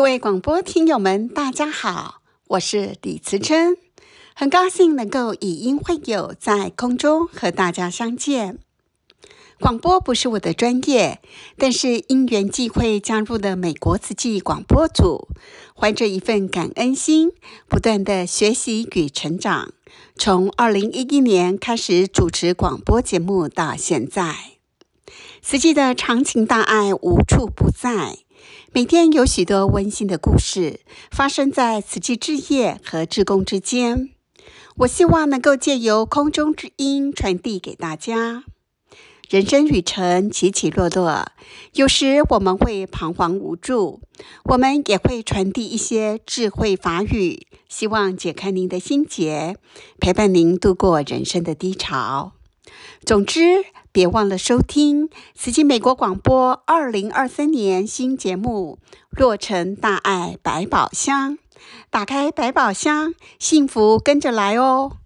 各位广播听友们，大家好，我是李慈琛，很高兴能够以音会友，在空中和大家相见。广播不是我的专业，但是因缘际会加入了美国慈济广播组，怀着一份感恩心，不断的学习与成长。从二零一一年开始主持广播节目到现在，慈济的长情大爱无处不在，每天有许多温馨的故事发生在慈济置业和志工之间。我希望能够借由空中之音传递给大家。人生旅程起起落落，有时我们会彷徨无助，我们也会传递一些智慧法语，希望解开您的心结，陪伴您度过人生的低潮。总之，别忘了收听慈济美国广播二零二三年新节目《洛城大爱百宝箱》，打开百宝箱，幸福跟着来哦。